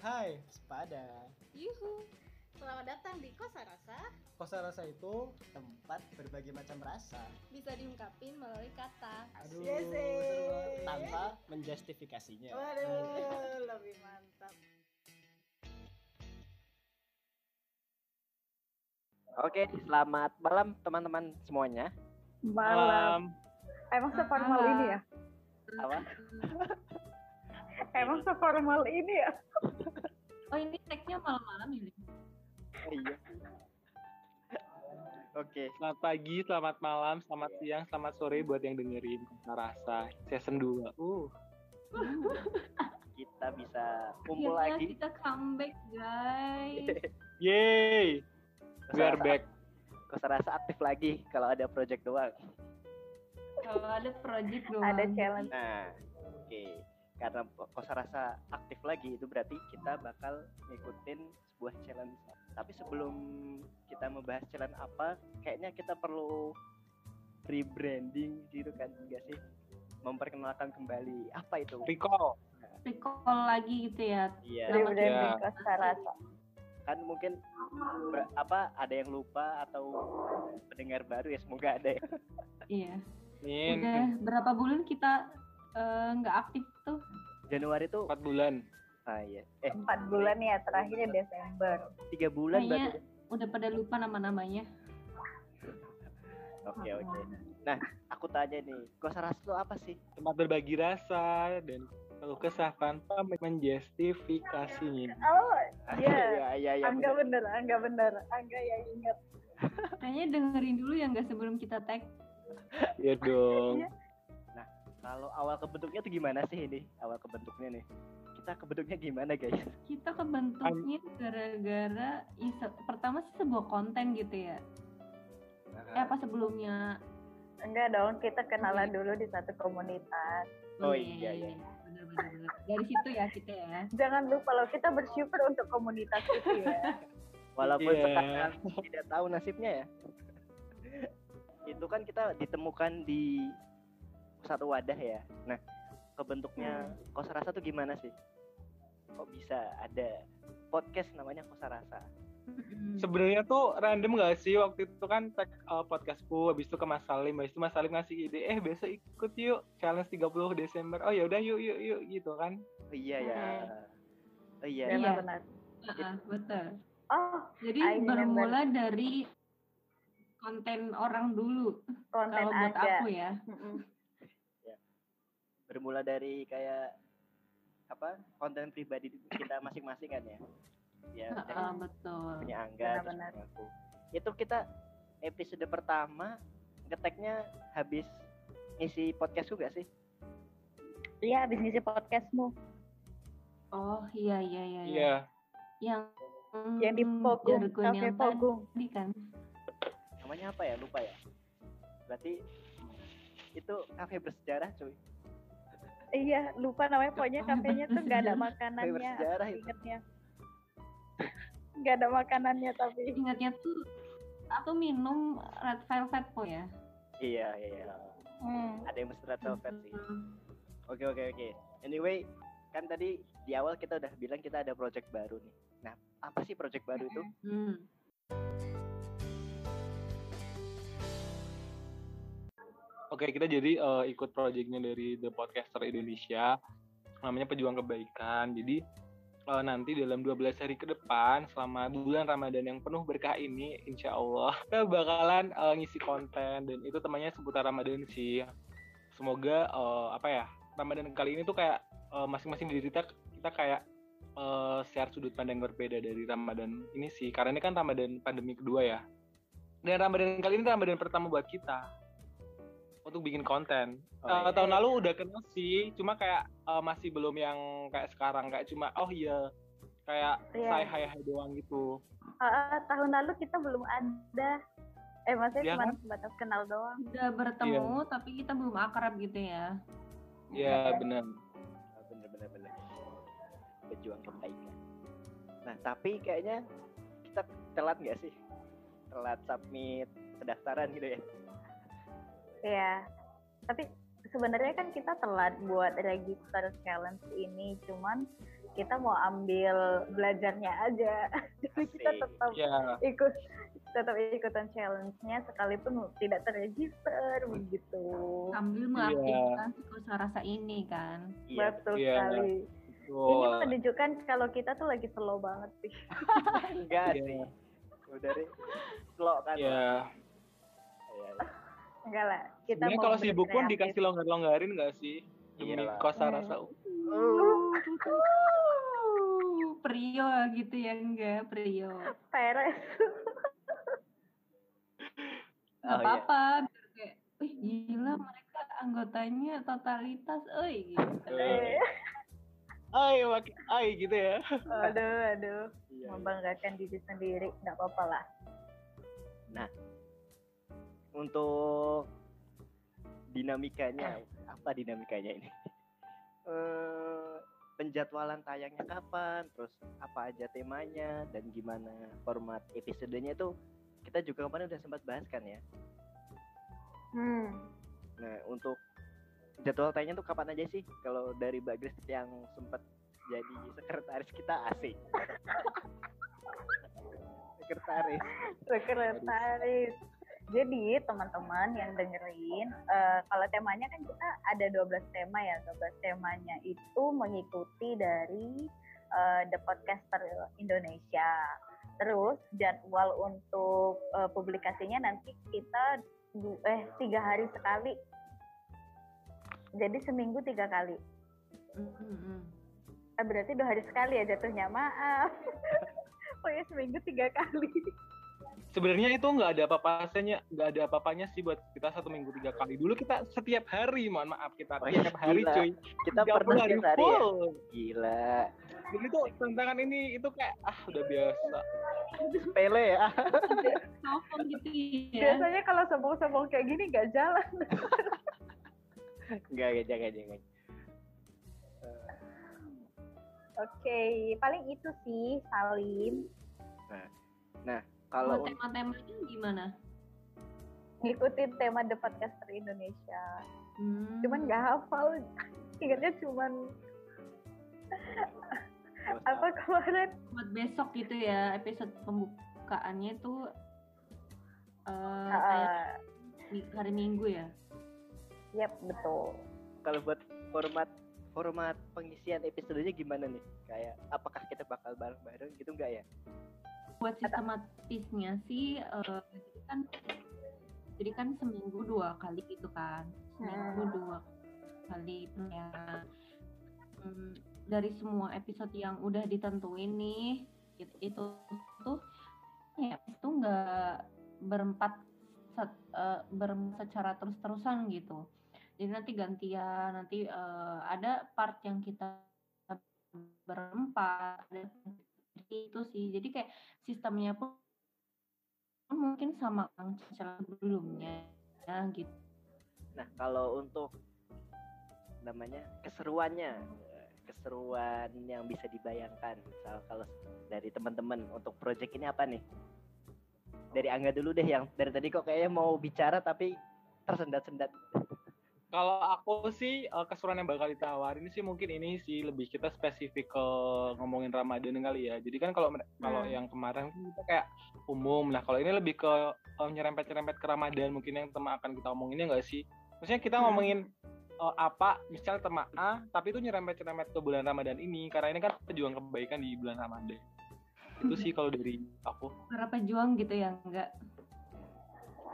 Hai, sepada. Yuhu. Selamat datang di Kosa Rasa. Kosa rasa itu tempat berbagai macam rasa. Bisa diungkapin melalui kata. Aduh, Yes, tanpa menjustifikasinya. Waduh, lebih mantap. Oke, selamat malam teman-teman semuanya. Malam. Emang seformal Malam. ini ya? Apa? Emang seformal ini ya? Oh ini tagnya malam-malam ini. iya. Oke, Selamat pagi, selamat malam, selamat siang, selamat sore buat yang dengerin Kata Rasa season 2. Uh, kita bisa kumpul Akhirnya lagi. kita comeback guys. yay, we are back. Kosa rasa aktif lagi kalau ada project doang. Kalau ada project doang. Ada challenge. Nah, oke. Karena Kosa rasa aktif lagi itu berarti kita bakal ngikutin sebuah challenge. Tapi sebelum kita membahas challenge apa, kayaknya kita perlu rebranding gitu kan, enggak sih? Memperkenalkan kembali apa itu? Recall. Recall lagi gitu ya. Iya. Nama Rebranding Ya. Kosta Rasa. kan mungkin ber- apa ada yang lupa atau pendengar baru ya semoga ada ya. Iya. Min, Udah berapa bulan kita eh, nggak aktif tuh? Januari tuh 4 bulan. ah iya eh Empat bulan ya, terakhirnya Desember. tiga bulan Kayaknya berarti udah pada lupa nama-namanya. oke oke nah aku tanya nih kosa rasa itu apa sih Tempat berbagi rasa dan kalau kesah tanpa menjustifikasinya. Oh, iya. iya iya iya Angga bener. Angga bener. Angga yang ingat. Kayaknya dengerin dulu ya nggak sebelum kita tag. Ya dong. Kalau awal kebentuknya tuh gimana sih ini awal kebentuknya nih kita kebentuknya gimana guys Kita kebentuknya gara-gara ya, se- pertama sih sebuah konten gitu ya. Eh apa sebelumnya? Enggak dong, kita kenalan dulu di satu komunitas. Oh, iya, iya. Bener, bener. Dari situ ya kita ya. Jangan lupa loh, kita bersyukur untuk komunitas itu ya. walaupun Iya. sekarang tidak tahu nasibnya ya itu kan kita ditemukan di satu wadah ya nah kebentuknya kosa rasa tuh gimana sih kok bisa ada podcast namanya kosa rasa Sebenarnya tuh random gak sih waktu itu kan tag uh, podcastku habis itu ke Mas Salim, habis itu Mas Salim ngasih ide, eh besok ikut yuk challenge 30 Desember. Oh ya udah yuk yuk yuk gitu kan. oh, iya ya oh iya Iya. Benar-benar. Heeh, betul. Oh, Jadi I remember. bermula dari konten orang dulu. konten Kalau buat aku ya. Bermula dari kayak apa konten pribadi kita masing-masing kan ya ya dari Heeh, betul. punya Angga terus aku itu kita episode pertama ngeteknya habis ngisi podcast juga sih Iya, habis ngisi podcastmu. Oh iya iya iya. iya. Iya. Yang Yang di Pogung, Cafe yang Pogung. tadi kan. namanya apa ya lupa ya berarti itu kafe bersejarah cuy Iya, lupa namanya. Pokoknya kafenya tuh nggak ada makanannya. Ingatnya. Nggak ada makanannya tapi. Ingatnya tuh aku minum red velvet po ya. iya iya Hmm. ada yang mesti red velvet sih Hmm. oke oke oke anyway kan tadi di awal kita udah bilang kita ada project baru nih nah apa sih project baru itu Hmm. Oke, kita jadi eh, ikut projectnya dari The Podcaster Indonesia, namanya Pejuang Kebaikan. Jadi eh, nanti dalam 12 hari ke depan, selama bulan Ramadan yang penuh berkah ini, insya Allah kita bakalan eh, ngisi konten dan itu temannya seputar Ramadan sih. Semoga eh, apa ya Ramadan kali ini tuh kayak eh, masing-masing dari kita kita kayak eh, share sudut pandang berbeda dari Ramadan ini sih. Karena ini kan Ramadan pandemi kedua ya. Dan Ramadan kali ini Ramadan pertama buat kita untuk bikin konten. Oh, Eh, iya. tahun lalu udah kenal sih, cuma kayak eh, masih belum yang kayak sekarang kayak cuma oh iya kayak Iya. say hi hi doang gitu. Ah, ah, tahun lalu kita belum ada. Eh, maksudnya Iya cuma kan? sebatas kenal doang. Udah bertemu tapi kita belum akrab gitu ya. Iya benar. Ah, bener bener bener pejuang kebaikan nah tapi kayaknya kita telat nggak sih telat submit pendaftaran gitu ya Iya. Tapi sebenarnya kan kita telat buat register challenge ini, cuman kita mau ambil belajarnya aja. Jadi kita tetap Ya, ikut tetap ikutan challenge-nya sekalipun tidak terregister begitu. Sambil mengaktifkan psikosa rasa ini kan. Iya, Betul Iya. sekali. Ini betul. menunjukkan kalau kita tuh lagi slow banget sih. enggak Iya. sih. Udah deh. Slow kan. Ya, Iya, iya. Enggak lah. Kita mau kalau sibuk pun dikasih longgar-longgarin nggak sih? Demi Iyalah. kosa Hmm. rasa. Uh, Prio gitu ya enggak, Prio. Peres. Gak Oh, iya. apa-apa, biar kayak, wih gila mereka anggotanya totalitas, euy gitu. Eh, Ay, makin, ay gitu ya. aduh, aduh. Iya, iya. Membanggakan diri sendiri. Nggak apa-apa lah. Untuk dinamikanya, apa dinamikanya ini? Eh, penjadwalan tayangnya kapan, terus apa aja temanya, dan gimana format episodenya itu kita juga kemarin udah sempat bahas kan ya. Hmm. Nah, untuk jadwal tayangnya tuh kapan aja sih? Kalau dari Mbak Grace yang sempat jadi sekretaris kita asik. sekretaris. Sekretaris. Jadi teman-teman yang dengerin, eh, kalau temanya kan kita ada 12 tema ya. 12 temanya itu mengikuti dari eh, The Podcaster Indonesia. Terus jadwal untuk eh, publikasinya nanti kita eh tiga hari sekali. Jadi seminggu tiga kali. Mm-mm. Eh, berarti dua hari sekali ya jatuhnya. Maaf. oh ya seminggu tiga kali. Sebenarnya itu nggak ada apa-apanya, nggak ada apa-apanya sih buat kita satu minggu tiga kali. Dulu kita setiap hari, mohon maaf kita Oh iya, setiap hari gila. cuy. Kita 30 pernah hari setiap hari ya? full. Gila. Jadi tuh tantangan ini itu kayak ah udah biasa. Sepele ya. Sombong gitu ya. Biasanya kalau sombong-sombong kayak gini nggak jalan. Enggak, enggak, jangan, jangan. Oke, paling itu sih Salim Kalau tema-temanya gimana? ngikutin tema The Podcaster Indonesia. Hmm. Cuman nggak hafal, ingatnya cuman apa kemarin? buat besok gitu ya episode pembukaannya itu eh Uh, kayak mi- hari Minggu ya. yep betul. kalau buat format format pengisian episodenya gimana nih? Kayak apakah kita bakal bareng-bareng gitu enggak ya? Buat sistematisnya sih eh, jadi kan jadi kan seminggu dua kali gitu kan. Seminggu Hmm. dua kali penayangan. Hmm, dari semua episode yang udah ditentuin nih itu, itu tuh ya itu nggak berempat set- eh, berempat secara terus-terusan gitu. Jadi nanti gantian, nanti eh, ada part yang kita berempat, ada itu sih. Jadi kayak sistemnya pun mungkin sama yang sebelumnya ya gitu. Nah, kalau untuk namanya keseruannya, keseruan yang bisa dibayangkan, misal kalau dari teman-teman untuk project ini apa nih? Dari Angga dulu deh yang dari tadi kok kayaknya mau bicara tapi tersendat-sendat. Kalau aku sih eh, keseruan yang bakal ditawarin sih mungkin ini sih lebih kita spesifik ke ngomongin Ramadan kali ya. Jadi kan kalau kalau Hmm. yang kemarin kan kita kayak umum. Nah kalau ini lebih ke eh, nyerempet-nyerempet ke Ramadan mungkin yang tema akan kita omongin ya nggak sih? Maksudnya kita Hmm. ngomongin eh, apa, misalnya tema A, tapi itu nyerempet-nyerempet ke bulan Ramadan ini karena ini kan pejuang kebaikan di bulan Ramadan. Itu sih kalau dari aku. Para pejuang gitu ya enggak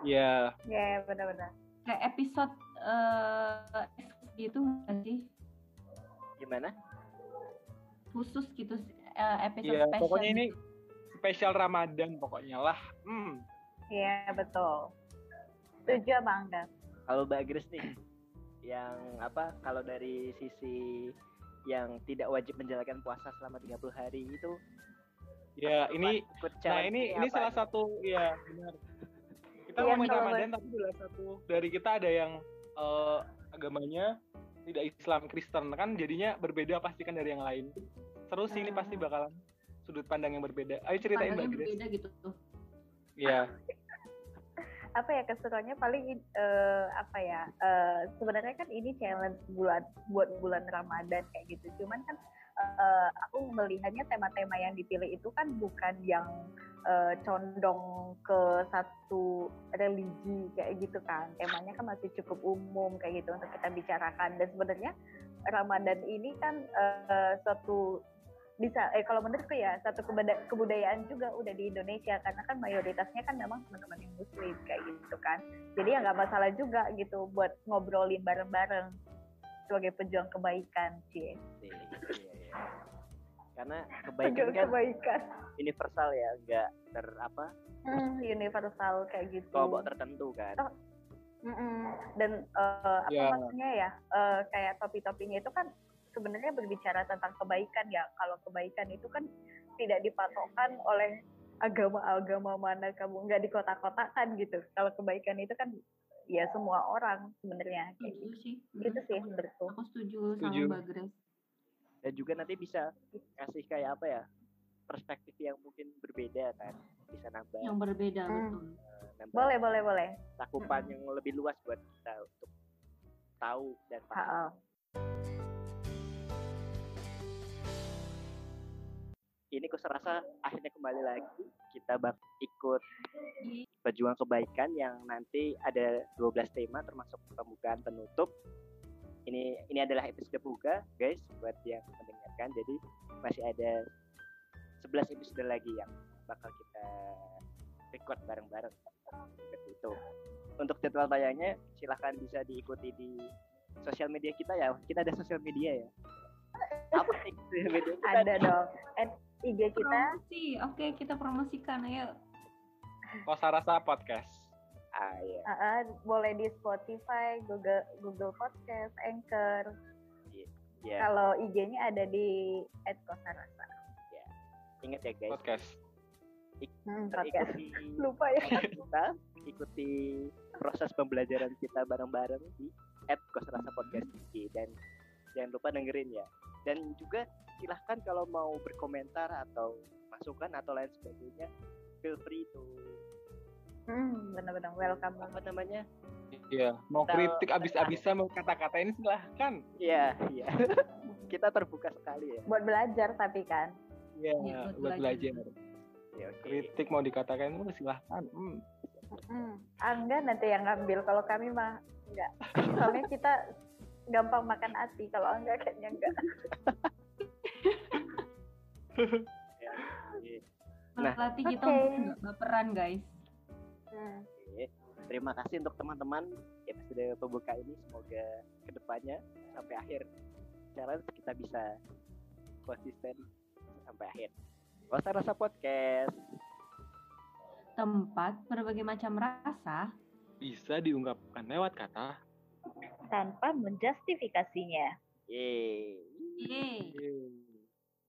Ya, Ya benar-benar. kayak episode eh gitu nggak sih Gimana? khusus gitu eh, episode ya spesial pokoknya ini gitu. spesial Ramadan pokoknya lah. Hmm. Iya betul. Setuju apa enggak? Kalau Mbak Grace nih yang apa kalau dari sisi yang tidak wajib menjalankan puasa selama 30 hari itu Ya ini Nah ini ini apa salah nih? satu ya benar. Kita ngomongin kalau Ramadan tapi salah satu dari kita ada yang eh, agamanya tidak Islam Kristen kan jadinya berbeda pasti kan dari yang lain. Seru sih ini pasti bakalan sudut pandang yang berbeda. Ayo ceritain Mbak Pandangnya Grace. berbeda gitu tuh Iya. apa ya keseruannya paling eh, apa ya eh, sebenarnya kan ini challenge bulan buat bulan Ramadan kayak gitu cuman kan eh, aku melihatnya tema-tema yang dipilih itu kan bukan yang eh, condong ke satu religi kayak gitu kan. Temanya kan masih cukup umum kayak gitu untuk kita bicarakan. Dan sebenarnya Ramadan ini kan eh, suatu bisa eh kalau menurutku ya satu kebudayaan juga udah di Indonesia. Karena kan mayoritasnya kan memang teman-teman yang muslim kayak gitu kan. Jadi ya nggak masalah juga gitu buat ngobrolin bareng-bareng sebagai pejuang kebaikan cie Iya, iya, iya. Karena kebaikan pejuang kan kebaikan universal ya, nggak ter apa Hmm, universal kayak gitu kelompok tertentu kan. Oh, Mm-mm. dan eh, apa Ya. maksudnya ya eh, kayak topi-topinya itu kan sebenarnya berbicara tentang kebaikan ya kalau kebaikan itu kan tidak dipatokkan oleh agama-agama mana kamu nggak di kota-kotakan gitu kalau kebaikan itu kan ya semua orang sebenarnya kayak Setuju gitu sih. itu Mm, sih menurutku Aku setuju, Setuju. sama Mbak Grace. Dan juga nanti bisa kasih kayak apa ya perspektif yang mungkin berbeda kan, bisa nambah Yang berbeda Hmm. betul. eh, nambah boleh boleh boleh cakupan yang lebih luas buat kita untuk tahu dan paham. Ini aku serasa akhirnya kembali lagi kita bak ikut pejuang kebaikan yang nanti ada 12 tema termasuk pembukaan penutup. Ini ini adalah episode buka guys buat yang mendengarkan. Jadi masih ada 11 episode lagi yang bakal kita record bareng-bareng seperti itu. Untuk jadwal tayangnya silahkan bisa diikuti di sosial media kita ya. Kita ada sosial media ya. Apa sih media kita? ada dong IG kita Promosi. Oke, kita promosikan. Ayo. Kosa Rasa Podcast. Ah, iya. ha-ha, boleh di Spotify Google Google Podcast Anchor Ya, kalau IG-nya ada di @kosarasa ingat ya guys. Podcast. hmm, podcast Ikuti lupa ya kita, ikuti proses pembelajaran kita bareng-bareng di @kosrasa podcast IG dan jangan lupa dengerin ya. Dan juga silahkan kalau mau berkomentar atau masukan atau lain sebagainya, feel free to hmm, benar-benar welcome banget apa namanya? Iya, mau Kita- kritik abis-abisan mau kata-kata ini silahkan. Iya, iya. kita terbuka sekali ya. buat belajar tapi kan Iya, Iya, buat buat belajar. belajar. Ya, oke. Kritik mau dikatakan itu silahkan. Hmm. hmm. Angga nanti yang ngambil kalau kami mah enggak soalnya kita gampang makan hati kalau Angga kayaknya enggak Ya. Nah, Melatih kita oke. untuk nggak baperan, guys. hmm. Oke. Terima kasih untuk teman-teman episode pembuka ini. Semoga ke depannya sampai akhir challenge kita bisa konsisten sampai akhir. Kosa Rasa Podcast. Tempat berbagai macam rasa Bisa diungkapkan lewat kata. tanpa menjustifikasinya Yeay. Yeay. Yeay.